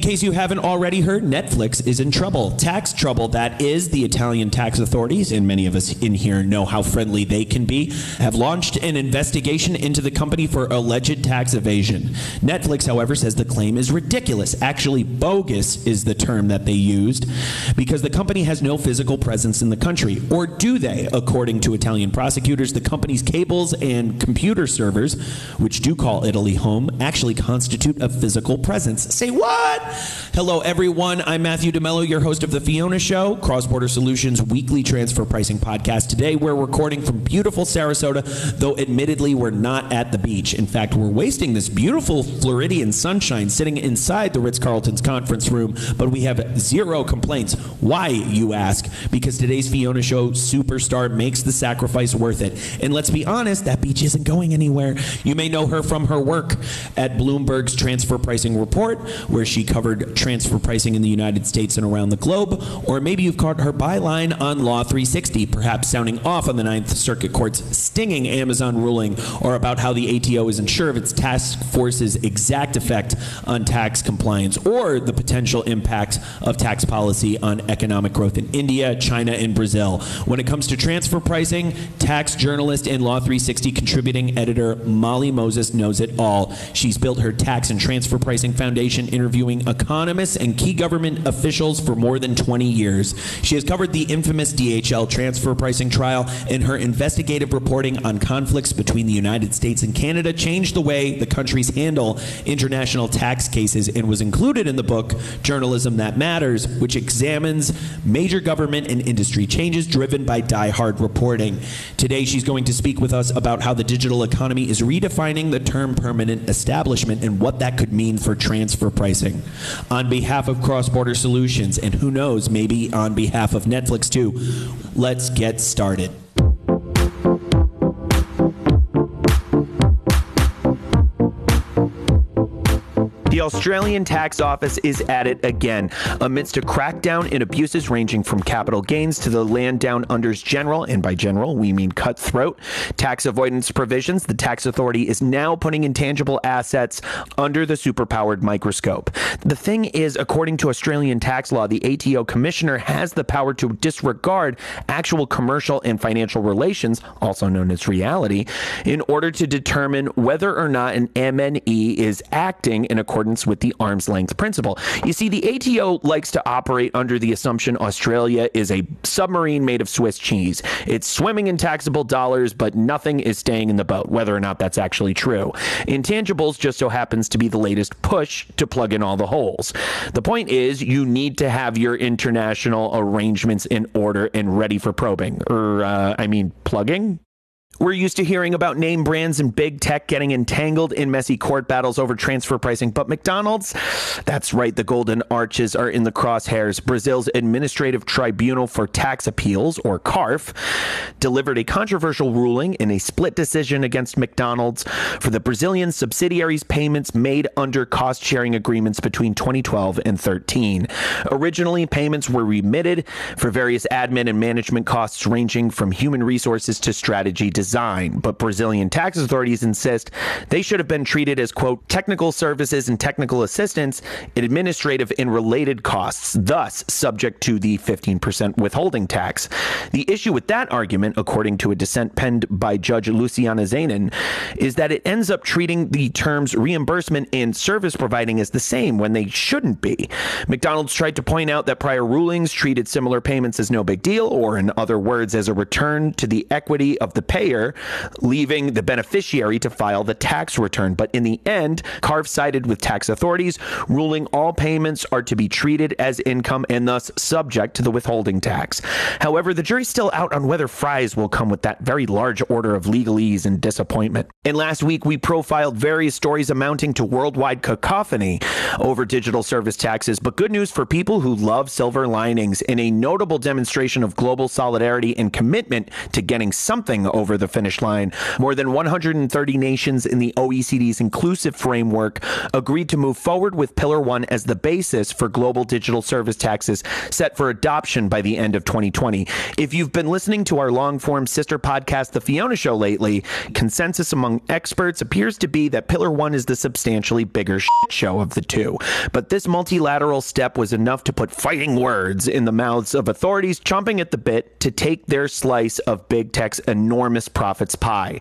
In case you haven't already heard, Netflix is in trouble. Tax trouble, that is. The Italian tax authorities, and many of us in here know how friendly they can be, have launched an investigation into the company for alleged tax evasion. Netflix, however, says the claim is ridiculous. Actually, bogus is the term that they used because the company has no physical presence in the country. Or do they? According to Italian prosecutors, the company's cables and computer servers, which do call Italy home, actually constitute a physical presence. Say what? Hello, everyone. I'm Matthew DeMello, your host of The Fiona Show, Cross Border Solutions weekly transfer pricing podcast. Today, we're recording from beautiful Sarasota, though admittedly, we're not at the beach. In fact, we're wasting this beautiful Floridian sunshine sitting inside the Ritz Carlton's conference room, but we have zero complaints. Why, you ask? Because today's Fiona Show superstar makes the sacrifice worth it. And let's be honest, that beach isn't going anywhere. You may know her from her work at Bloomberg's Transfer Pricing Report, where she covered transfer pricing in the United States and around the globe, or maybe you've caught her byline on Law 360, perhaps sounding off on the Ninth Circuit Court's stinging Amazon ruling, or about how the ATO isn't sure of its task force's exact effect on tax compliance, or the potential impact of tax policy on economic growth in India, China, and Brazil. When it comes to transfer pricing, tax journalist and Law 360 contributing editor Molly Moses knows it all. She's built her tax and transfer pricing foundation interviewing economists and key government officials for more than 20 years. She has covered the infamous DHL transfer pricing trial, and her investigative reporting on conflicts between the United States and Canada changed the way the countries handle international tax cases and was included in the book Journalism That Matters, which examines major government and industry changes driven by die-hard reporting. Today, she's going to speak with us about how the digital economy is redefining the term permanent establishment and what that could mean for transfer pricing. On behalf of Cross Border Solutions, and who knows, maybe on behalf of Netflix too, let's get started. The Australian Tax Office is at it again. Amidst a crackdown in abuses ranging from capital gains to the land down unders general, and by general, we mean cutthroat, tax avoidance provisions, the tax authority is now putting intangible assets under the superpowered microscope. The thing is, according to Australian tax law, the ATO commissioner has the power to disregard actual commercial and financial relations, also known as reality, in order to determine whether or not an MNE is acting in accordance with the arm's length principle. You see, the ATO likes to operate under the assumption Australia is a submarine made of Swiss cheese. It's swimming in taxable dollars, but nothing is staying in the boat, whether or not that's actually true. Intangibles just so happens to be the latest push to plug in all the holes. The point is, you need to have your international arrangements in order and ready for probing, or, uh, I mean, plugging? We're used to hearing about name brands and big tech getting entangled in messy court battles over transfer pricing, but McDonald's, that's right, the golden arches are in the crosshairs. Brazil's Administrative Tribunal for Tax Appeals, or CARF, delivered a controversial ruling in a split decision against McDonald's for the Brazilian subsidiaries' payments made under cost sharing agreements between 2012 and 13. Originally, payments were remitted for various admin and management costs ranging from human resources to strategy design design, but Brazilian tax authorities insist they should have been treated as, quote, technical services and technical assistance, administrative and related costs, thus subject to the 15% withholding tax. The issue with that argument, according to a dissent penned by Judge Luciana Zanin, is that it ends up treating the terms reimbursement and service providing as the same when they shouldn't be. McDonald's tried to point out that prior rulings treated similar payments as no big deal, or in other words, as a return to the equity of the payer leaving the beneficiary to file the tax return. But in the end, CARF sided with tax authorities, ruling all payments are to be treated as income and thus subject to the withholding tax. However, the jury's still out on whether fries will come with that very large order of legalese and disappointment. And last week, we profiled various stories amounting to worldwide cacophony over digital service taxes. But good news for people who love silver linings in a notable demonstration of global solidarity and commitment to getting something over the finish line. More than 130 nations in the OECD's inclusive framework agreed to move forward with Pillar 1 as the basis for global digital service taxes set for adoption by the end of 2020. If you've been listening to our long form sister podcast, The Fiona Show, lately, consensus among experts appears to be that Pillar 1 is the substantially bigger show of the two. But this multilateral step was enough to put fighting words in the mouths of authorities chomping at the bit to take their slice of big tech's enormous profits pie.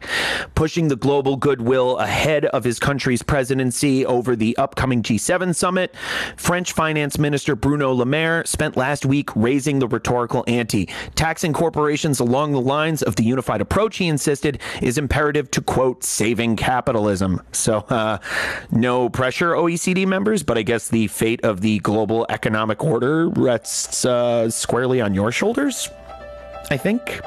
Pushing the global goodwill ahead of his country's presidency over the upcoming G7 summit, French Finance Minister Bruno Le Maire spent last week raising the rhetorical ante, taxing corporations along the lines of the unified approach he insisted is imperative to quote saving capitalism. So, uh, no pressure, OECD members, but I guess the fate of the global economic order rests uh, squarely on your shoulders. I think.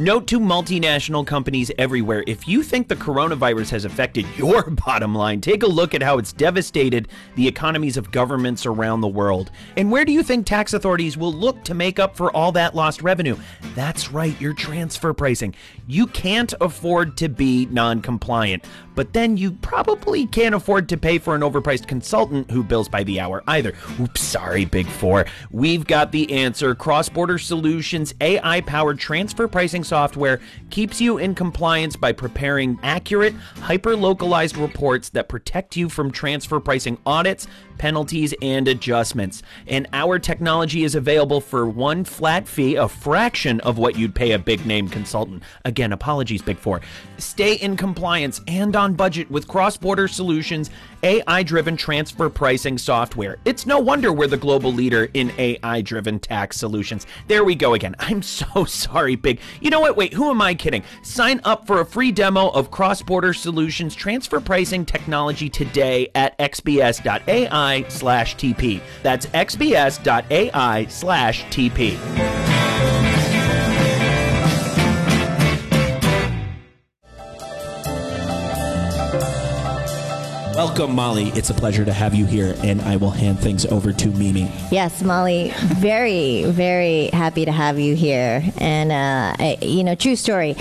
Note to multinational companies everywhere if you think the coronavirus has affected your bottom line, take a look at how it's devastated the economies of governments around the world. And where do you think tax authorities will look to make up for all that lost revenue? That's right, your transfer pricing. You can't afford to be non compliant, but then you probably can't afford to pay for an overpriced consultant who bills by the hour either. Oops, sorry, Big Four. We've got the answer. Cross Border Solutions AI powered transfer pricing software keeps you in compliance by preparing accurate, hyper localized reports that protect you from transfer pricing audits, penalties, and adjustments. And our technology is available for one flat fee, a fraction of what you'd pay a big name consultant. Again, apologies, Big Four. Stay in compliance and on budget with cross border solutions AI driven transfer pricing software. It's no wonder we're the global leader in AI driven tax solutions. There we go again. I'm so sorry, Big. You know what? Wait, who am I kidding? Sign up for a free demo of cross border solutions transfer pricing technology today at xbs.ai slash TP. That's xbs.ai slash TP. Welcome, Molly. It's a pleasure to have you here, and I will hand things over to Mimi. Yes, Molly. Very, very happy to have you here. And, uh, I, you know, true story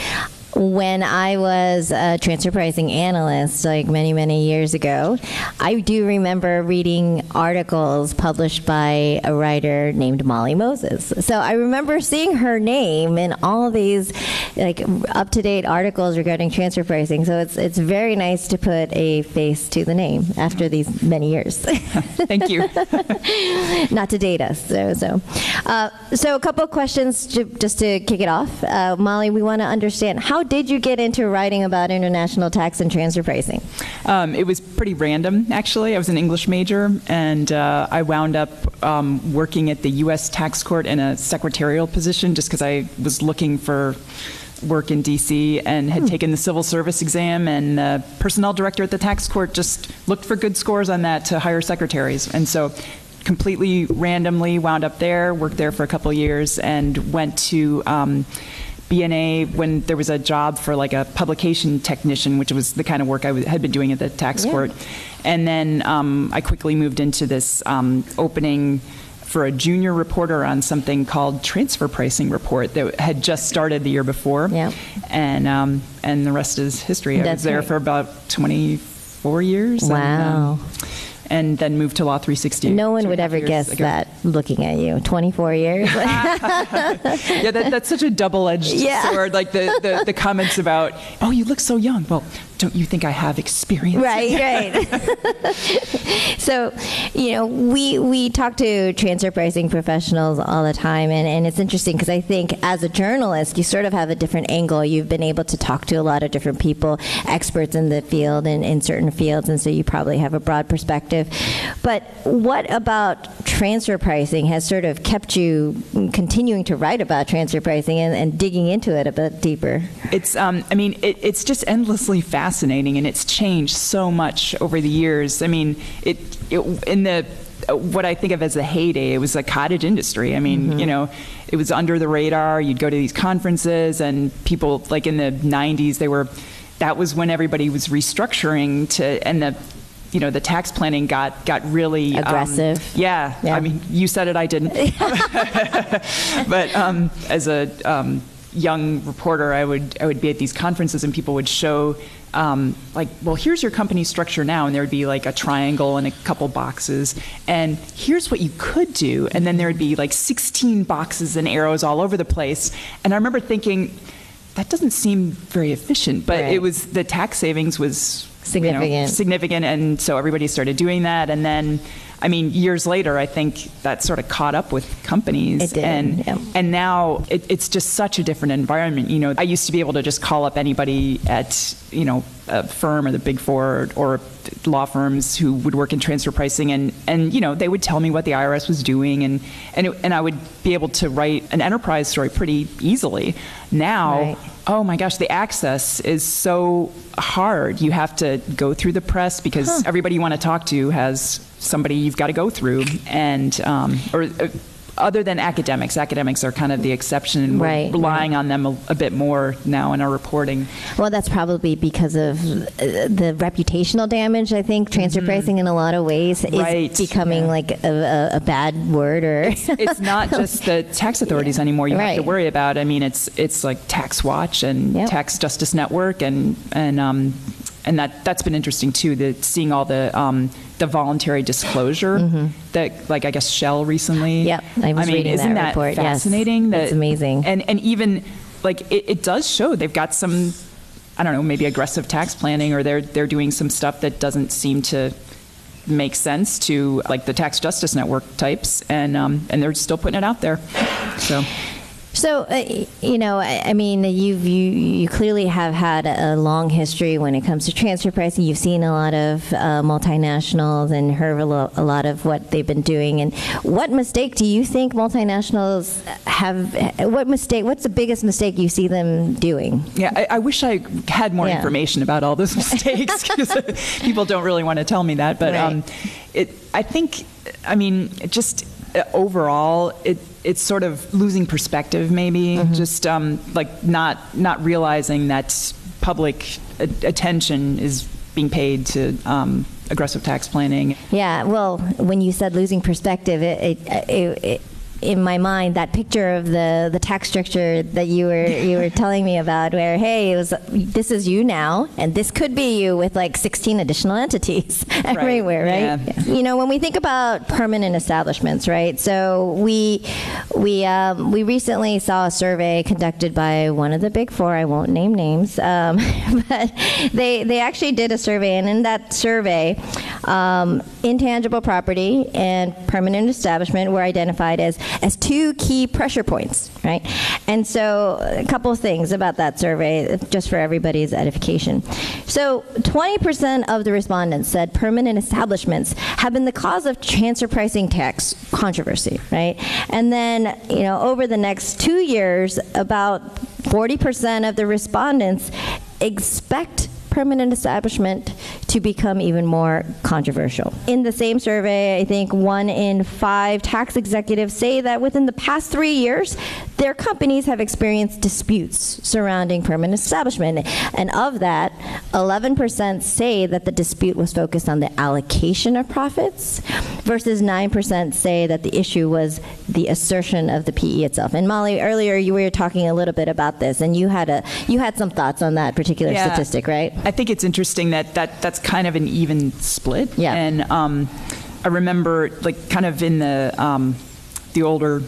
when I was a transfer pricing analyst, like many, many years ago, I do remember reading articles published by a writer named Molly Moses. So I remember seeing her name in all these like up to date articles regarding transfer pricing. So it's it's very nice to put a face to the name after these many years. Thank you. Not to date us. So so, uh, so a couple of questions to, just to kick it off, uh, Molly. We want to understand how did you get into writing about international tax and transfer pricing? Um, it was pretty random, actually. I was an English major, and uh, I wound up um, working at the U.S. Tax Court in a secretarial position just because I was looking for work in DC and had hmm. taken the civil service exam and the personnel director at the tax court just looked for good scores on that to hire secretaries and so completely randomly wound up there worked there for a couple years and went to um, BNA when there was a job for like a publication technician, which was the kind of work I w- had been doing at the tax yeah. court. And then um, I quickly moved into this um, opening for a junior reporter on something called Transfer Pricing Report that had just started the year before. Yeah. And, um, and the rest is history. I That's was there right. for about 24 years. Wow. And, um, and then moved to Law 360. No one would ever guess ago. that looking at you. 24 years. yeah, that, that's such a double edged yeah. sword. Like the, the, the comments about, oh, you look so young. Well, don't you think I have experience? Right, right. so, you know, we we talk to transfer pricing professionals all the time, and, and it's interesting because I think as a journalist, you sort of have a different angle. You've been able to talk to a lot of different people, experts in the field and in certain fields, and so you probably have a broad perspective. But what about transfer pricing has sort of kept you continuing to write about transfer pricing and, and digging into it a bit deeper? It's, um, I mean, it, it's just endlessly fascinating fascinating, and it's changed so much over the years. I mean, it, it in the what I think of as the heyday, it was a cottage industry. I mean, mm-hmm. you know, it was under the radar. You'd go to these conferences, and people like in the '90s, they were. That was when everybody was restructuring to, and the you know, the tax planning got got really um, Aggressive. yeah, Yeah. I mean, you said it, I didn't. but um, as a um, young reporter, I would I would be at these conferences and people would show. Um, like, well, here's your company structure now, and there would be like a triangle and a couple boxes, and here's what you could do, and then there would be like 16 boxes and arrows all over the place. And I remember thinking, that doesn't seem very efficient, but Right. it was the tax savings was you know, Significant. significant, and so everybody started doing that. And then, I mean, years later, I think that sort of caught up with companies, It did, and yeah. and now it, it's just such a different environment. You know, I used to be able to just call up anybody at you know a firm or the big four or, or law firms who would work in transfer pricing, and and you know they would tell me what the IRS was doing, and and it, and I would be able to write an enterprise story pretty easily. Now. Right. Oh my gosh, the access is so hard. You have to go through the press because everybody you want to talk to has somebody you've got to go through, and um, or uh, other than academics, academics are kind of the exception. and We're Right, relying on them a, a bit more now in our reporting. Well, that's probably because of uh, the reputational damage. I think transfer pricing, in a lot of ways, is Mm-hmm. Right, becoming yeah. like a, a, a bad word. Or It's not just the tax authorities anymore. You have to worry about. I mean, it's it's like Tax Watch and Yep. Tax Justice Network, and and um, and that that's been interesting too. The seeing all the um, the voluntary disclosure that, like I guess Shell recently. Mm-hmm. Yep, I was mean, reading isn't that report, yes. fascinating? It's amazing. And and even like it, it does show they've got some. I don't know, maybe aggressive tax planning, or they're they're doing some stuff that doesn't seem to make sense to like the tax justice network types, and um, and they're still putting it out there. So So, uh, you know, I, I mean, you've, you you clearly have had a long history when it comes to transfer pricing. You've seen a lot of uh, multinationals and heard a, lo- a lot of what they've been doing. And what mistake do you think multinationals have? What mistake? What's the biggest mistake you see them doing? yeah, I, I wish I had more Yeah. information about all those mistakes because people don't really want to tell me that. But um, it, I think, I mean, just uh, overall, it it's sort of losing perspective, maybe Mm-hmm. just um, like not not realizing that public a- attention is being paid to um, aggressive tax planning. Yeah, well, when you said losing perspective, it, it, it, it in my mind that picture of the, the tax structure that you were you were telling me about, where hey, it was this is you now, and this could be you with like 16 additional entities everywhere, right? yeah. You know, when we think about permanent establishments, right? So we we um, we recently saw a survey conducted by one of the big four. I won't name names, um, but they they actually did a survey, and in that survey, um, intangible property and permanent establishment were identified as as two key pressure points, right? And so a couple of things about that survey, just for everybody's edification. So 20% of the respondents said permanent establishments have been the cause of transfer pricing tax controversy, right? And then, you know, over the next two years, about 40% of the respondents expect permanent establishment to become even more controversial. In the same survey, I think one in five tax executives say that within the past three years, their companies have experienced disputes surrounding permanent establishment. And of that, 11% say that the dispute was focused on the allocation of profits, versus 9% say that the issue was the assertion of the PE itself. And Molly, earlier you were talking a little bit about this, and you had a you had some thoughts on that particular Yeah. statistic, right? I think it's interesting that, that that's kind of an even split. Yeah. And um, I remember, like, kind of in the um, the older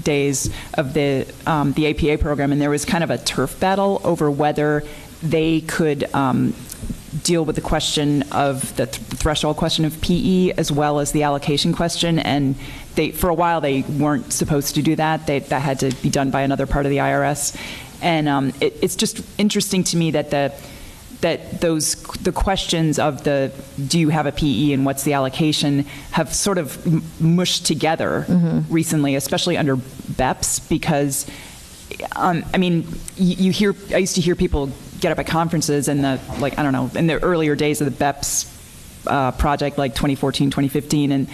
days of the um, the APA program, and there was kind of a turf battle over whether they could. Um, deal with the question of the th- threshold question of PE as well as the allocation question and they for a while they weren't supposed to do that they, that had to be done by another part of the IRS and um, it, it's just interesting to me that the that those the questions of the do you have a PE and what's the allocation have sort of mushed together recently, especially under BEPS, because um, I mean you, you hear I used to hear people get up at conferences and the like I don't know in the earlier days of the BEPS uh, project like 2014 2015 and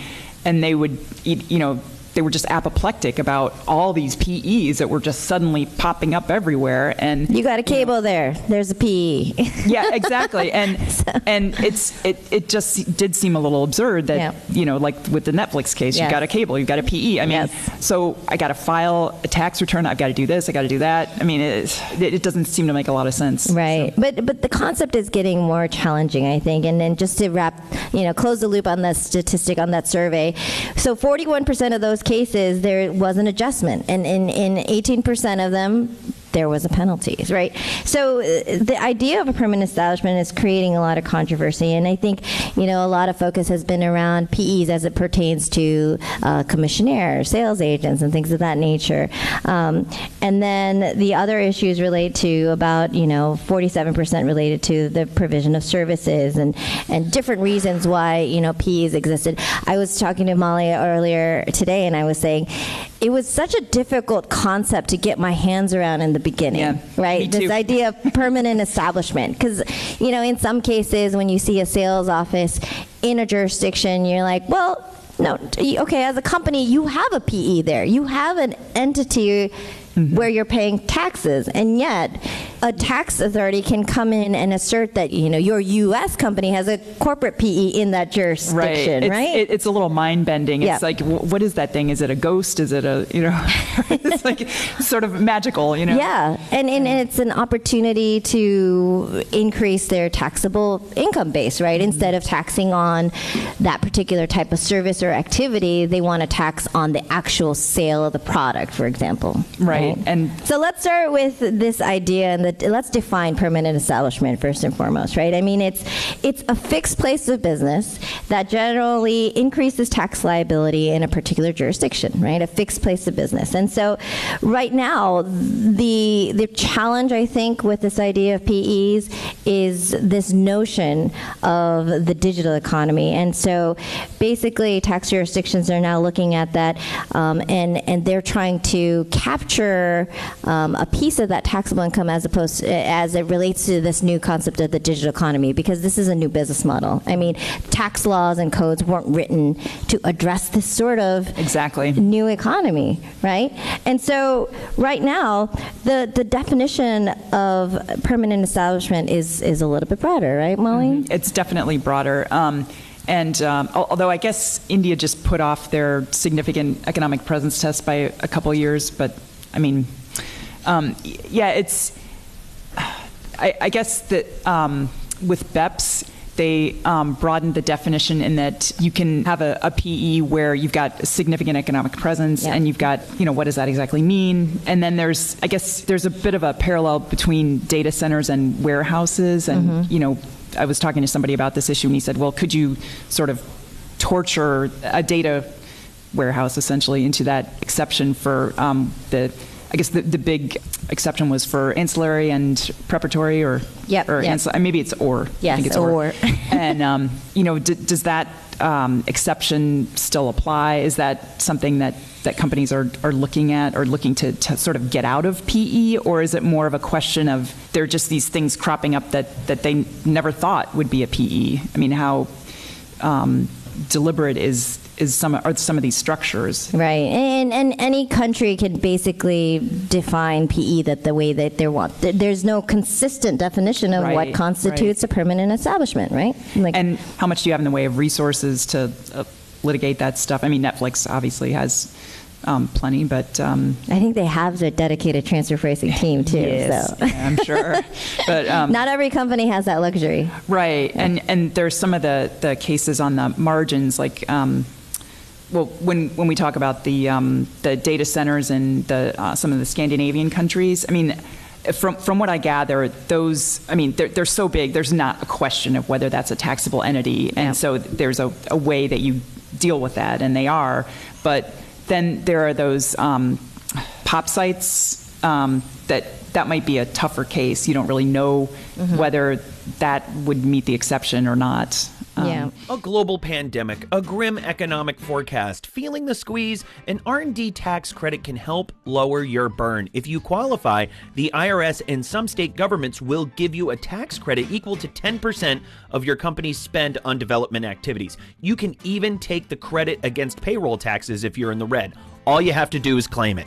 and they would you know they were just apoplectic about all these PEs that were just suddenly popping up everywhere. And You got a cable there. There's a PE. yeah, exactly. And and it's it, it just did seem a little absurd that Yeah. you know, like with the Netflix case, Yes. you've got a cable, you've got a PE. I mean, Yes. so I got to file a tax return. I've got to do this. I got to do that. I mean, it, it doesn't seem to make a lot of sense. Right, but but the concept is getting more challenging, I think. And then just to wrap, you know, close the loop on the statistic on that survey. So 41% of those cases there was an adjustment, and in in 18% of them there was a penalty, right? So uh, the idea of a permanent establishment is creating a lot of controversy, and I think you know a lot of focus has been around PEs as it pertains to uh, commissionaires, sales agents, and things of that nature. Um, and then the other issues relate to about you know 47% related to the provision of services and and different reasons why you know PEs existed. I was talking to Molly earlier today, and I was saying it was such a difficult concept to get my hands around in the beginning, Yeah, right? This idea of permanent establishment, because you know, in some cases, when you see a sales office in a jurisdiction, you're like, well, no, okay, as a company, you have a PE there, you have an entity. Mm-hmm. Where you're paying taxes, and yet a tax authority can come in and assert that you know your U.S. company has a corporate PE in that jurisdiction, It's, right? it- it's a little mind bending. It's Yeah. like, wh- what is that thing? Is it a ghost? Is it a, you know, it's like sort of magical, you know? Yeah, and, and, and it's an opportunity to increase their taxable income base, right? Mm-hmm. Instead of taxing on that particular type of service or activity, they want to tax on the actual sale of the product, for example. Right, and- so let's start with this idea, and the, let's define permanent establishment first and foremost, right? I mean, it's it's a fixed place of business that generally increases tax liability in a particular jurisdiction, right? A fixed place of business, and so right now the the challenge I think with this idea of PEs is this notion of the digital economy, and so basically tax jurisdictions are now looking at that, um, and and they're trying to capture um, a piece of that taxable income as opposed as it relates to this new concept of the digital economy because this is a new business model. I mean, tax laws and codes weren't written to address this sort of Exactly. new economy, right? And so right now, the, the definition of permanent establishment is, is a little bit broader, right, Molly? It's definitely broader. Um, and um, although I guess India just put off their significant economic presence test by a couple years, but I mean, um, yeah, it's. I, I guess that um, with BEPS, they um, broadened the definition in that you can have a, a PE where you've got a significant economic presence Yeah. and you've got, you know, what does that exactly mean? And then there's, I guess, there's a bit of a parallel between data centers and warehouses. And, you know, I was talking to somebody about this issue and he said, well, could you sort of torture a data warehouse essentially into that exception for um, the, I guess the, the big exception was for ancillary and preparatory or, Yep, or yep. ancil- maybe it's or. I think it's or. and, um, you know, d- does that um, exception still apply? Is that something that, that companies are, are looking at or looking to, to sort of get out of PE? Or is it more of a question of there are just these things cropping up that, that they never thought would be a PE? I mean, how um, deliberate is, is some, are some of these structures? Right, and and any country can basically define PE that the way that they want. There's no consistent definition of Right, what constitutes a permanent establishment, right? Like, And how much do you have in the way of resources to uh, litigate that stuff? I mean, Netflix obviously has um, plenty, but um, I think they have their dedicated transfer pricing team too. yes, So. I'm sure. But um, Not every company has that luxury. right, and and there's some of the the cases on the margins, like. Well, when, when we talk about the um, the data centers in the uh, some of the Scandinavian countries, I mean, from from what I gather, those I mean they're, they're so big. There's not a question of whether that's a taxable entity, and Yeah. so there's a, a way that you deal with that, and they are. But then there are those um, pop sites um, that that might be a tougher case. You don't really know Mm-hmm. whether that would meet the exception or not. Um, Yeah. A global pandemic, a grim economic forecast, feeling the squeeze, an R&D tax credit can help lower your burn. If you qualify, the IRS and some state governments will give you a tax credit equal to 10% of your company's spend on development activities. You can even take the credit against payroll taxes if you're in the red. All you have to do is claim it.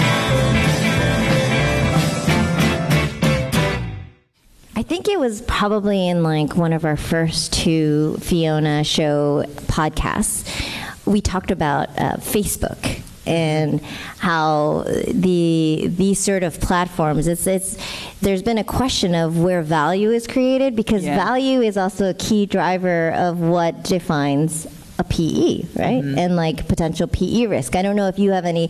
I think it was probably in like one of our first two Fiona show podcasts. We talked about uh, Facebook and how the these sort of platforms it's it's there's been a question of where value is created because Yeah. value is also a key driver of what defines a PE, right? Mm-hmm. And like potential PE risk. I don't know if you have any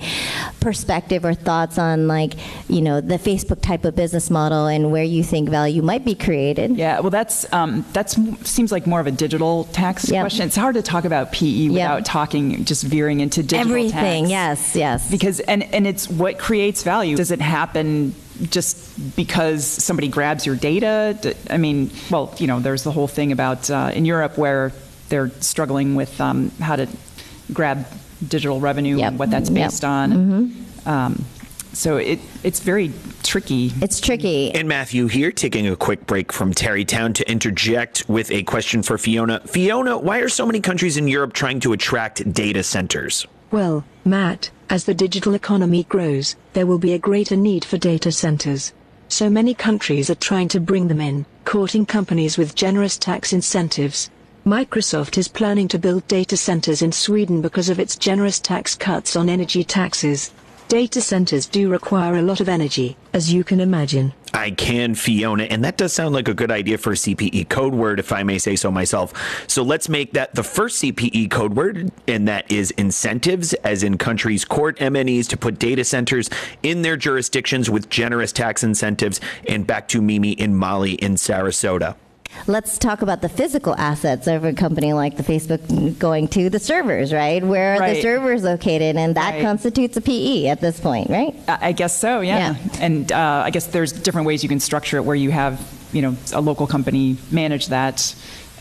perspective or thoughts on like, you know, the Facebook type of business model and where you think value might be created. Yeah, well, that's um, that's seems like more of a digital tax Yep. question. It's hard to talk about PE without talking, just veering into digital Everything, tax. yes, yes. Because and and it's what creates value. Does it happen just because somebody grabs your data? I mean, well, you know, there's the whole thing about uh, in Europe where they're struggling with um, how to grab digital revenue Yep. and what that's Yep. Mm-hmm. based on. Um, so it it's very tricky. It's tricky. And Matthew here, taking a quick break from Tarrytown to interject with a question for Fiona. Fiona, why are so many countries in Europe trying to attract data centers? Well, Matt, as the digital economy grows, there will be a greater need for data centers. So many countries are trying to bring them in, courting companies with generous tax incentives. Microsoft is planning to build data centers in Sweden because of its generous tax cuts on energy taxes. Data centers do require a lot of energy, as you can imagine. I can, Fiona, and that does sound like a good idea for a CPE code word, if I may say so myself. So let's make that the first CPE code word, and that is incentives, as in countries court MNEs to put data centers in their jurisdictions with generous tax incentives. And back to Mimi in Molly in Sarasota. Let's talk about the physical assets of a company like the Facebook going to the servers, right? Where are the servers located? And that Right. constitutes a PE at this point, right? I I guess so, yeah. Yeah. And uh, I guess there's different ways you can structure it where you have, you know, a local company manage that.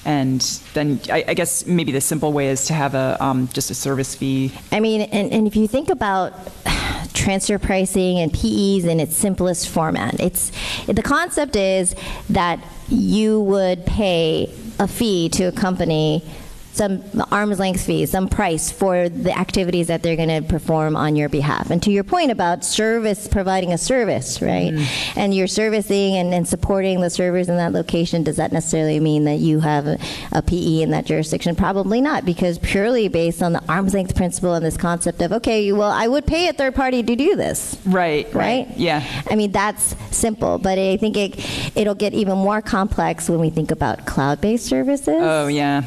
And then I, I guess maybe the simple way is to have a um, just a service fee. I mean, and, and if you think about transfer pricing and PEs in its simplest format, it's the concept is that you would pay a fee to a company, some arm's length fee, some price for the activities that they're going to perform on your behalf. And to your point about service, providing a service, right? Mm. And you're servicing and, and supporting the servers in that location, does that necessarily mean that you have a, a PE in that jurisdiction? Probably not, because purely based on the arm's length principle and this concept of, okay, well, I would pay a third party to do this Right, right? Yeah. I mean, that's simple, but I think it, it'll get even more complex when we think about cloud-based services. Oh, yeah.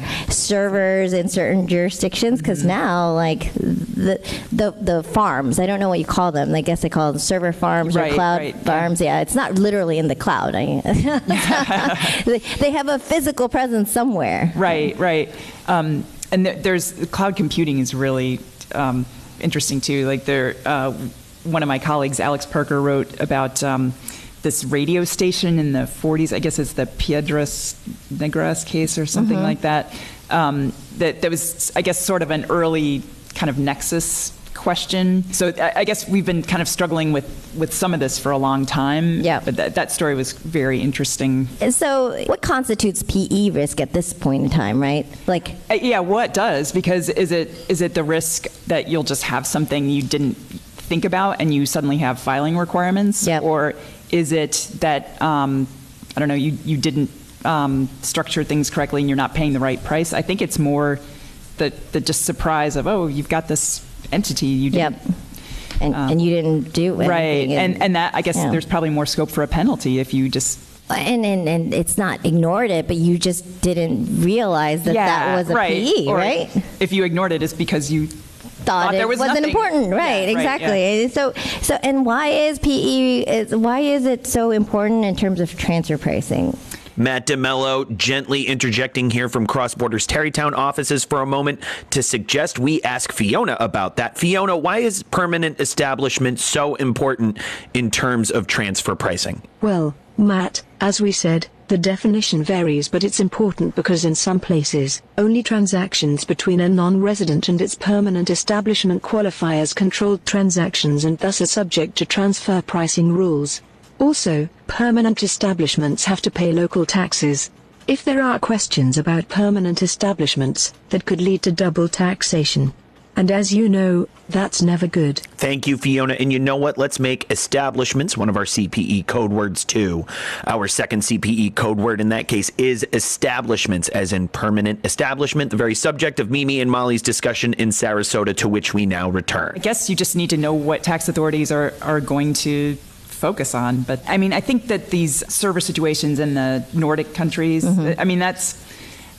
Servers in certain jurisdictions, because Mm-hmm. now, like the, the the farms, I don't know what you call them. I guess they call them server farms Right, or cloud right, farms. Yeah. it's not literally in the cloud. I, they, they have a physical presence somewhere. Right, right. Um, and th- there's cloud computing is really um, interesting too. Like there, uh, one of my colleagues, Alex Parker, wrote about um, this radio station in the 40s. I guess it's the Piedras Negras case or something like that. Um, that that was, I guess, sort of an early kind of nexus question. So I, I guess we've been kind of struggling with with some of this for a long time. Yeah. But that that story was very interesting. So, what constitutes PE risk at this point in time, right? Like, Uh, Yeah, what does? Because is it is it the risk that you'll just have something you didn't think about and you suddenly have filing requirements, Yep. or is it that um, I don't know you you didn't um, structure things correctly and you're not paying the right price? I think it's more the the just surprise of oh you've got this entity you didn't. Yep. and, Um, and you didn't do anything. right, and and that I guess yeah. there's probably more scope for a penalty if you just and, and and it's not ignored it, but you just didn't realize that that was a right. PE, Or right? If you ignored it, it's because you thought, thought it there was wasn't nothing. important, Yeah, right? right, exactly. So, so, and why is PE? Is, why is it so important in terms of transfer pricing? Matt DeMello gently interjecting here from Cross Borders Tarrytown offices for a moment to suggest we ask Fiona about that. Fiona, why is permanent establishment so important in terms of transfer pricing? Well, Matt, as we said, the definition varies but it's important because in some places, only transactions between a non-resident and its permanent establishment qualify as controlled transactions and thus are subject to transfer pricing rules. Also, permanent establishments have to pay local taxes. If there are questions about permanent establishments, that could lead to double taxation. And as you know, that's never good. Thank you, Fiona. And you know what? Let's make establishments one of our CPE code words too. Our second CPE code word in that case is establishments, as in permanent establishment, the very subject of Mimi and Molly's discussion in Sarasota, to which we now return. I guess you just need to know what tax authorities are, are going to focus on. But I mean, I think that these server situations in the Nordic countries, Mm-hmm. I mean, that's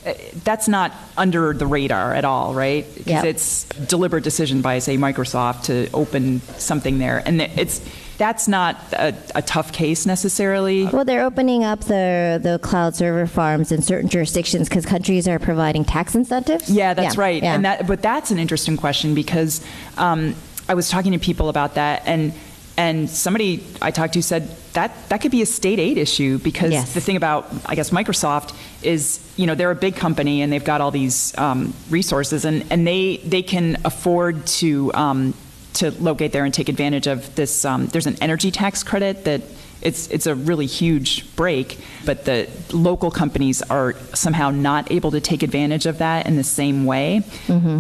uh, that's not under the radar at all, right? Because Yep. it's deliberate decision by, say, Microsoft to open something there, and it's that's not a, a tough case necessarily. Well, they're opening up the the cloud server farms in certain jurisdictions because countries are providing tax incentives. Yeah, that's right. yeah. And that, but that's an interesting question because um, I was talking to people about that, and and somebody I talked to said that that could be a state aid issue because Yes. the thing about I guess Microsoft is you know they're a big company and they've got all these um, resources and and they they can afford to. Um, to locate there and take advantage of this, um, there's an energy tax credit that it's it's a really huge break, but the local companies are somehow not able to take advantage of that in the same way.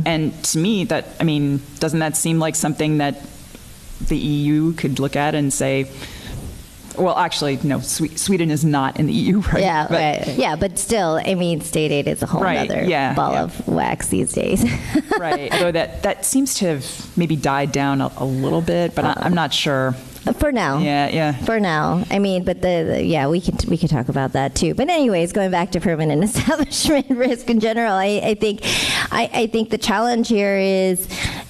And to me, that I mean, doesn't that seem like something that the EU could look at and say? Well, actually, no. Sweden is not in the EU, right? Yeah, But- right. Yeah, but still, I mean, state aid is a whole Right, other yeah, ball yeah. of wax these days. right. Although that that seems to have maybe died down a, a little bit, but I, uh, I'm not sure. Uh, for now. Yeah, yeah. For now, I mean, but the, the yeah, we could we could talk about that too. But anyways, going back to permanent establishment risk in general, I, I think I, I think the challenge here is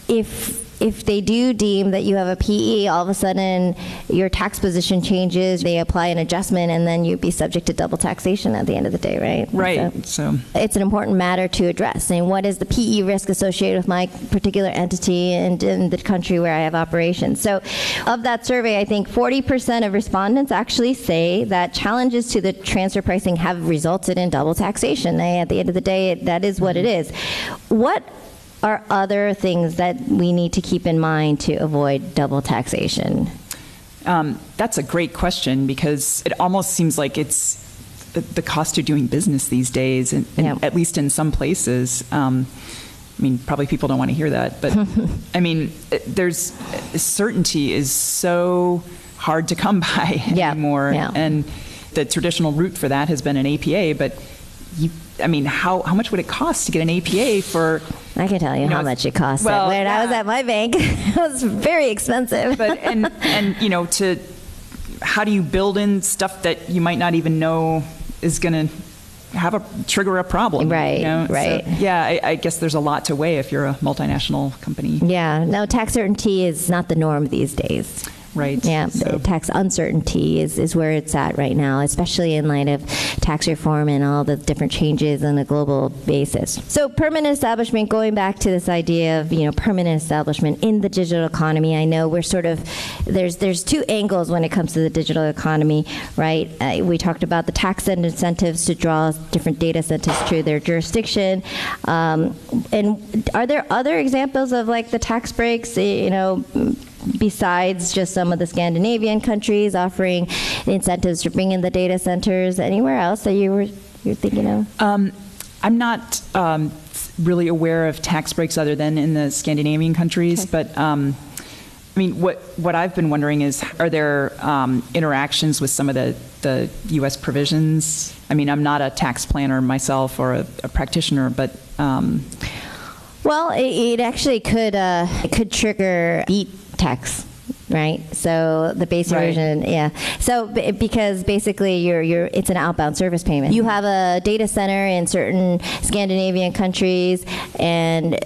if if they do deem that you have a PE, all of a sudden your tax position changes, they apply an adjustment, and then you'd be subject to double taxation at the end of the day, right? Right. So- So, it's an important matter to address. And what is the PE risk associated with my particular entity and in the country where I have operations. So, of that survey, I think 40% of respondents actually say that challenges to the transfer pricing have resulted in double taxation. At the end of the day, that is what it mm-hmm. is. What are other things that we need to keep in mind to avoid double taxation? um, that's a great question because it almost seems like it's the, the cost of doing business these days, and, and Yeah. at least in some places. Um, I mean, probably people don't want to hear that, but I mean, there's certainty is so hard to come by Yeah, anymore, yeah. and the traditional route for that has been an APA. But you, I mean, how how much would it cost to get an APA for? I can tell you, You know, how much it costs. well, when I was at my bank, it was very expensive. but and and you know to how do you build in stuff that you might not even know is going to have a trigger a problem Right, you know? So, right. yeah I, I guess there's a lot to weigh if you're a multinational company Yeah, no, tax certainty is not the norm these days. Right Yeah, So- tax uncertainty is, is where it's at right now, especially in light of tax reform and all the different changes on a global basis. So, permanent establishment, going back to this idea of you know permanent establishment in the digital economy, I know we're sort of there's there's two angles when it comes to the digital economy, right? Uh, we talked about the tax and incentives to draw different data centers to their jurisdiction, um, and are there other examples of like the tax breaks, you know? Besides just some of the Scandinavian countries offering incentives to bring in the data centers? Anywhere else that you were you're thinking of? Um, I'm not um, really aware of tax breaks other than in the Scandinavian countries, but um, I mean, what what I've been wondering is, are there um, interactions with some of the the U.S. provisions? I mean, I'm not a tax planner myself or a, a practitioner, but um, Well, it, it actually could uh, it could trigger beat tax. Right, so the base Right. version, yeah. So b- because basically you're you're it's an outbound service payment. You have a data center in certain Scandinavian countries, and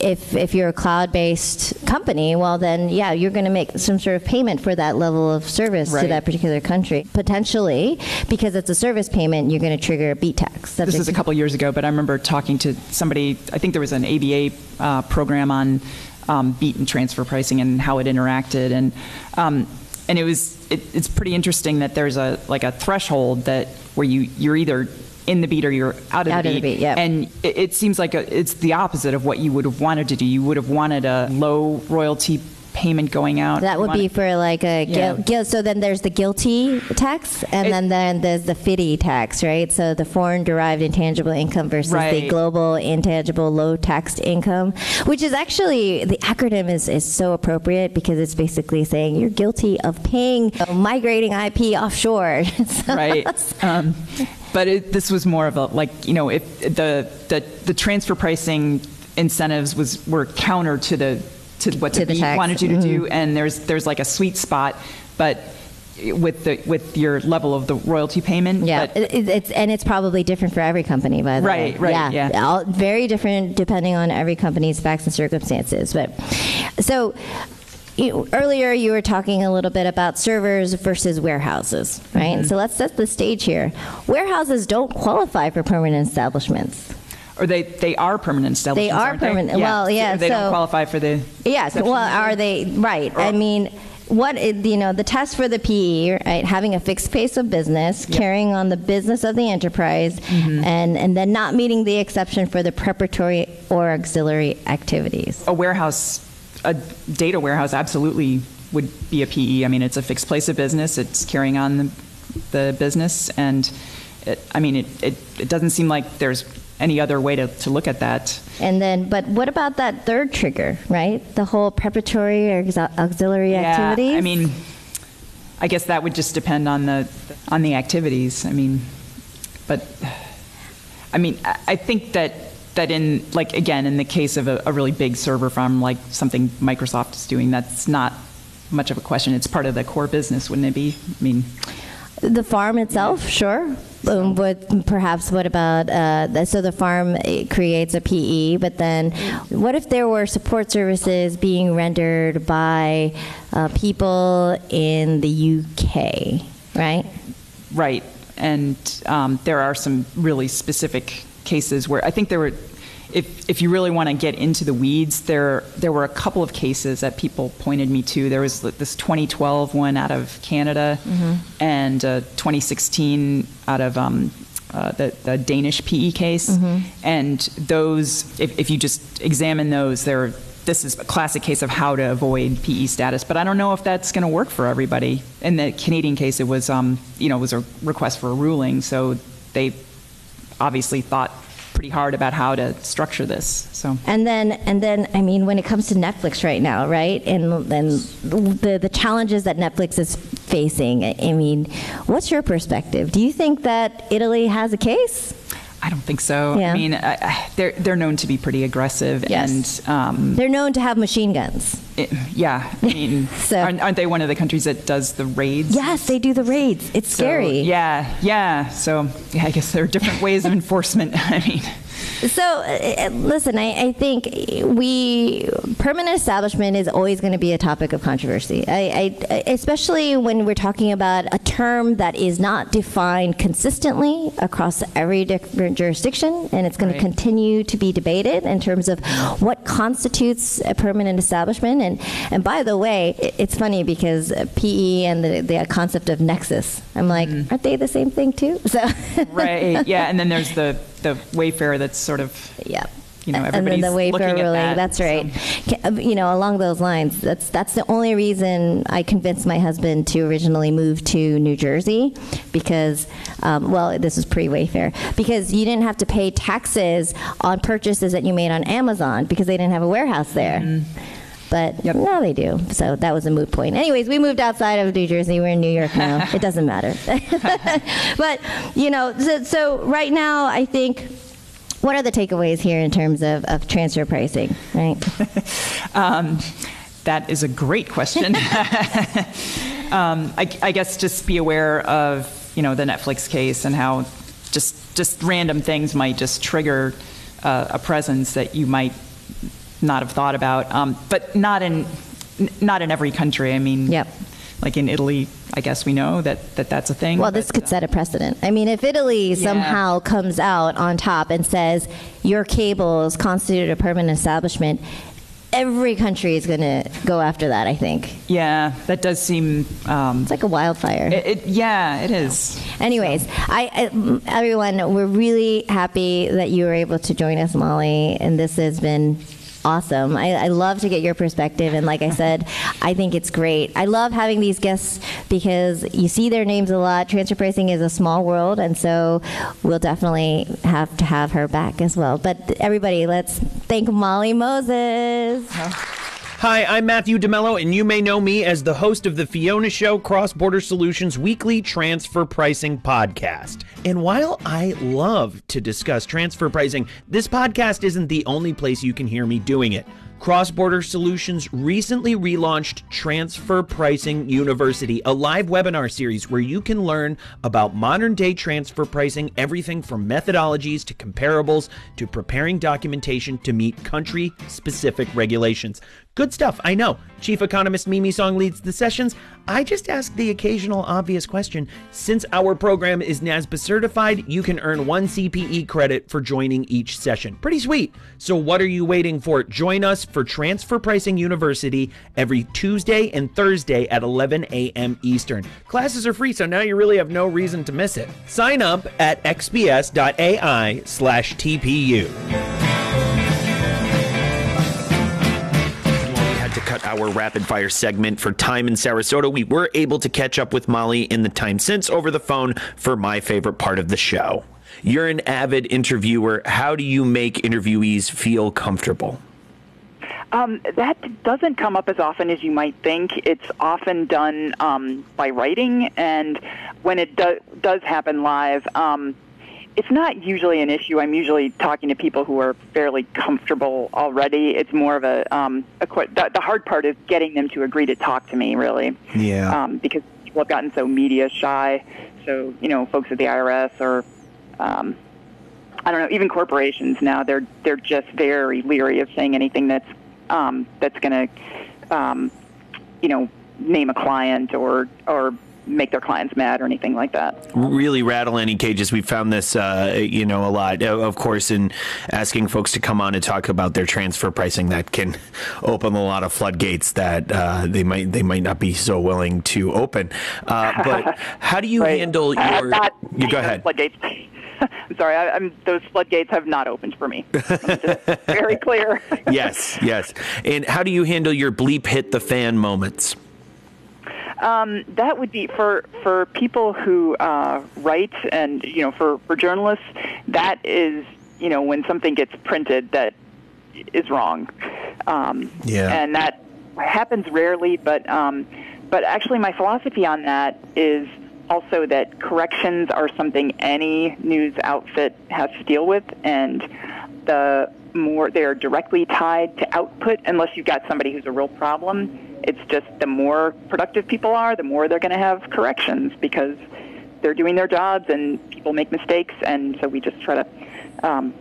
if if you're a cloud-based company, well then yeah, you're going to make some sort of payment for that level of service to that particular country. Potentially, because it's a service payment, you're going to trigger a beat tax. This is a couple years ago, but I remember talking to somebody, I think there was an ABA uh, program on um, beat and transfer pricing and how it interacted. And, um, and it was, it, it's pretty interesting that there's a, like a threshold that, where you, you're either in the beat or you're out of Out the of beat. the beat, yep. And it, it seems like a, it's the opposite of what you would have wanted to do. You would have wanted a low royalty payment going out. That would be for like a Yeah. guil- guil- so then there's the GILTI tax and It- then then there's the FDII tax, right? So the foreign derived intangible income versus the global intangible low taxed income, which is actually the acronym is, is so appropriate because it's basically saying you're guilty of paying migrating IP offshore. So- right. Um, but it, this was more of a like you know if the the the transfer pricing incentives was were counter to the to what To the, the BEAT. Mm-hmm. wanted you to do, and there's there's like a sweet spot, but with the with your level of the royalty payment. Yeah, but- it, it's and it's probably different for every company, by the way. Right, right, yeah. All, very different depending on every company's facts and circumstances. But so you, earlier you were talking a little bit about servers versus warehouses, right? Mm-hmm. So let's set the stage here. Warehouses don't qualify for permanent establishments. Or they they are permanent establishments. are aren't permanent- well, yeah, They so- don't qualify for the. Yes. Well, are they right? I mean, what you know, the test for the PE, right? Having a fixed place of business, carrying on the business of the enterprise, mm-hmm. and and then not meeting the exception for the preparatory or auxiliary activities. a warehouse, a data warehouse absolutely would be a PE. I mean, it's a fixed place of business. It's carrying on the, the business, and it, I mean, it, it, it doesn't seem like there's any other way to, to look at that. And then, but what about that third trigger, right? The whole preparatory or auxil- auxiliary activities. Yeah, I mean, I guess that would just depend on the on the activities. I mean, but I mean, I, I think that that in like again in the case of a, a really big server farm like something Microsoft is doing, that's not much of a question. It's part of the core business, wouldn't it be? I mean, The farm itself, sure. Um, but perhaps what about uh, so the farm creates a PE, but then what if there were support services being rendered by uh, people in the UK, right? Right, and um, there are some really specific cases where I think there were, if if you really want to get into the weeds, there there were a couple of cases that people pointed me to. There was this 2012 one out of Canada, and uh, 2016 out of. Um, uh, the, the Danish PE case, and those, if, if you just examine those, they're this is a classic case of how to avoid PE status, but I don't know if that's going to work for everybody. In the Canadian case, it was, um, you know, it was a request for a ruling, so they obviously thought pretty hard about how to structure this. So And then, and then, I mean, when it comes to Netflix right now, right, and then the the challenges that Netflix is facing, I mean, what's your perspective? Do you think that Italy has a case? I don't think so. Yeah. I mean, I, I, they're they're known to be pretty aggressive, Yes. and um, They're known to have machine guns. it- yeah, I mean, So- aren't, aren't they one of the countries that does the raids? Yes, they do the raids. It's So, scary. Yeah, yeah. So yeah, I guess there are different ways of enforcement. I mean. So, uh, listen, I, I think we permanent establishment is always going to be a topic of controversy. I, I, especially when we're talking about a term that is not defined consistently across every different jurisdiction, and it's going Right. to continue to be debated in terms of what constitutes a permanent establishment. And and by the way, it, it's funny because PE and the, the concept of nexus, I'm like, aren't they the same thing too? So, right yeah and then there's the the wayfarer that's sort of Yeah. you know and then everybody's the Wayfair looking at ruling. that That's right. Ca- uh, You know, along those lines, that's that's the only reason I convinced my husband to originally move to New Jersey, because, um, well, this was pre-Wayfair, because you didn't have to pay taxes on purchases that you made on Amazon because they didn't have a warehouse there. But. Yep. now they do. So that was a moot point. Anyways, we moved outside of New Jersey. We're in New York now. it doesn't matter. but, you know, so, so right now, I think what are the takeaways here in terms of, of transfer pricing, right? Um, that is a great question. um, I, I, guess just be aware of you know the Netflix case and how just just random things might just trigger uh, a presence that you might not have thought about, um, but not in not in every country. I mean, yep. like in Italy, I guess we know that, that that's a thing. Well, this could set a precedent. I mean, if Italy yeah. somehow comes out on top and says your cables constitute a permanent establishment, every country is going to go after that. I think. Yeah, that does seem. Um, it's like a wildfire. It, it, yeah, it is. Anyways, I, I, everyone, we're really happy that you were able to join us, Molly, and this has been awesome. I, I, love to get your perspective, and like I said, I think it's great. I love having these guests because you see their names a lot. Transfer pricing is a small world, and so we'll definitely have to have her back as well. But everybody, let's thank Molly Moses. Hi, I'm Matthew DeMello, and you may know me as the host of the Fiona Show Cross Border Solutions weekly transfer pricing podcast. And while I love to discuss transfer pricing, this podcast isn't the only place you can hear me doing it. Cross Border Solutions recently relaunched Transfer Pricing University, a live webinar series where you can learn about modern day transfer pricing, everything from methodologies to comparables to preparing documentation to meet country specific regulations. Good stuff, I know. Chief Economist Mimi Song leads the sessions. I just ask the occasional obvious question. Since our program is NASBA certified, you can earn one CPE credit for joining each session. Pretty sweet. So, what are you waiting for? Join us for Transfer Pricing University every Tuesday and Thursday at 11 a.m. Eastern. Classes are free, so now you really have no reason to miss it. Sign up at xbs.ai slash TPU. Our rapid fire segment for time in Sarasota, we were able to catch up with Molly in the time since over the phone for my favorite part of the show. You're an avid interviewer. How do you make interviewees feel comfortable? Um, that doesn't come up as often as you might think. It's often done um, by writing, and when it do- does happen live, um, it's not usually an issue. I'm usually talking to people who are fairly comfortable already. It's more of a, um, a the, the hard part is getting them to agree to talk to me, really. Yeah. Um, because people have gotten so media shy. So you know, folks at the IRS or um, I don't know, even corporations now they're they're just very leery of saying anything that's um, that's going to um, you know name a client or or make their clients mad or anything like that. Really rattle any cages. We found this, uh, you know, a lot. Of course, in asking folks to come on and talk about their transfer pricing, that can open a lot of floodgates that uh, they might they might not be so willing to open. Uh, but how do you right. handle your? You go ahead. Floodgates. I'm sorry, I, am those floodgates have not opened for me. very clear. yes, yes. And how do you handle your bleep hit the fan moments? Um, that would be for for people who uh, write and you know for for journalists. That is you know when something gets printed that is wrong. Um, yeah. And that happens rarely, but um, but actually, my philosophy on that is also that corrections are something any news outfit has to deal with, and the more they're directly tied to output, unless you've got somebody who's a real problem it's just the more productive people are, the more they're going to have corrections because they're doing their jobs and people make mistakes, and so we just try to, um,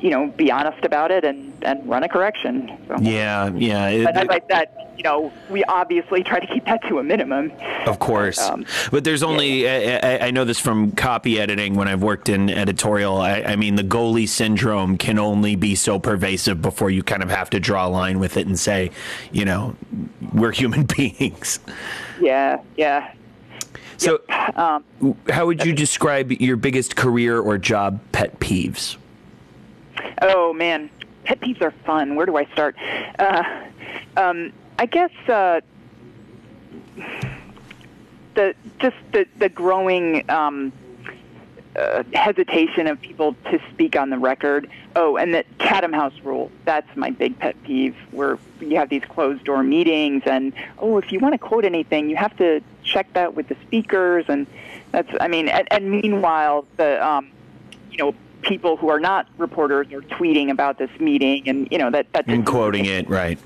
you know, be honest about it and, and run a correction. So, yeah, yeah. It, but as I said, you know, we obviously try to keep that to a minimum. Of course, um, but there's only yeah. I, I, know this from copy editing when I've worked in editorial. I, I, mean, the goalie syndrome can only be so pervasive before you kind of have to draw a line with it and say, you know, we're human beings. Yeah, yeah. So, yep. um, how would you describe your biggest career or job pet peeves? Oh man, pet peeves are fun. Where do I start? Uh, um, I guess uh, the just the the growing um, uh, hesitation of people to speak on the record. Oh, and the Chatham House rule. That's my big pet peeve, where you have these closed door meetings, and oh, if you want to quote anything, you have to check that with the speakers, and that's. I mean, and, and meanwhile, the um, you know people who are not reporters are tweeting about this meeting, and you know that that and quoting it, right?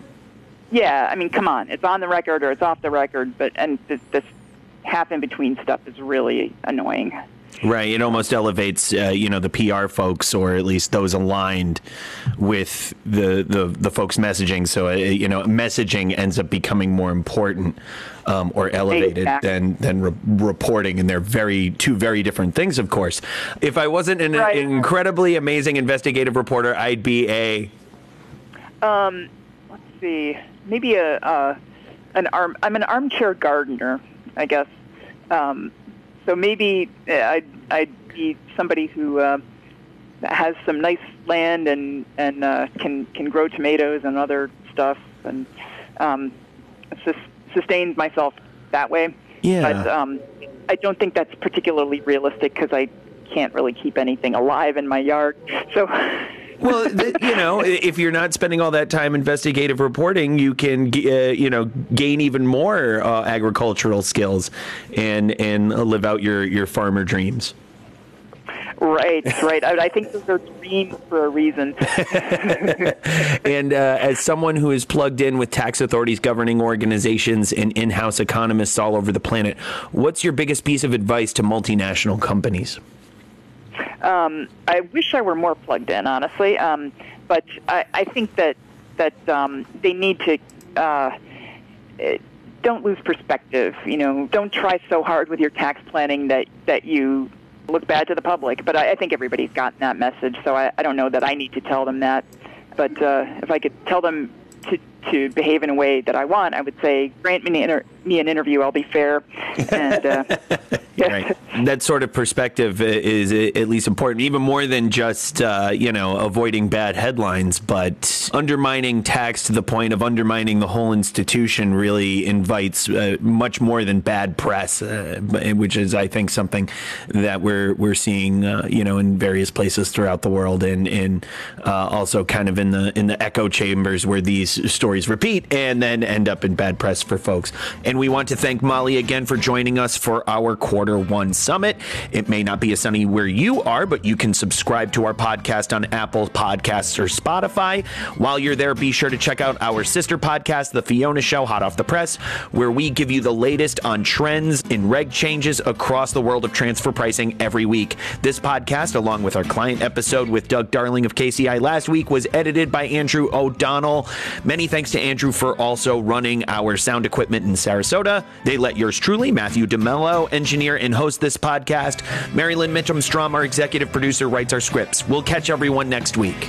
yeah, I mean, come on, it's on the record or it's off the record, but and this, this half in between stuff is really annoying. Right. It almost elevates, uh, you know, the PR folks, or at least those aligned with the the, the folks messaging. So, uh, you know, messaging ends up becoming more important um, or elevated exactly. than than re- reporting, and they're very two very different things, of course. If I wasn't an, right. incredibly amazing investigative reporter, I'd be a. Um, let's see, maybe a, a an arm. I'm an armchair gardener, I guess. Um, so maybe uh, I'd, I'd be somebody who uh, has some nice land and and uh, can can grow tomatoes and other stuff and um, sus- sustains myself that way. Yeah. But um, I don't think that's particularly realistic because I can't really keep anything alive in my yard. So well, you know, if you're not spending all that time investigative reporting, you can, uh, you know, gain even more uh, agricultural skills and and live out your your farmer dreams. Right, right. I, I, think those are dreams for a reason. and uh, as someone who is plugged in with tax authorities, governing organizations, and in house economists all over the planet, what's your biggest piece of advice to multinational companies? Um, I wish I were more plugged in, honestly. Um, but I, I think that that um, they need to uh, don't lose perspective. You know, don't try so hard with your tax planning that that you look bad to the public. But I, I think everybody's gotten that message, so I, I don't know that I need to tell them that. But uh, if I could tell them to, to behave in a way that I want, I would say, grant me, inter- me an interview. I'll be fair. And uh, right. That sort of perspective is at least important, even more than just uh, you know avoiding bad headlines, but undermining tax to the point of undermining the whole institution really invites uh, much more than bad press, uh, which is I think something that we're we're seeing uh, you know in various places throughout the world, and and uh, also kind of in the in the echo chambers where these stories repeat and then end up in bad press for folks. And we want to thank Molly again for joining us for our quarter one summit. It may not be as sunny where you are, but you can subscribe to our podcast on Apple Podcasts or Spotify. While you're there, be sure to check out our sister podcast, The Fiona Show, Hot Off the Press, where we give you the latest on trends in reg changes across the world of transfer pricing every week. This podcast, along with our client episode with Doug Darling of KCI last week, was edited by Andrew O'Donnell. Many thanks to Andrew for also running our sound equipment in Sarasota. They let yours truly, Matthew DeMello, engineer and host this podcast. Marilyn Mitchum Strom, our executive producer, writes our scripts. We'll catch everyone next week.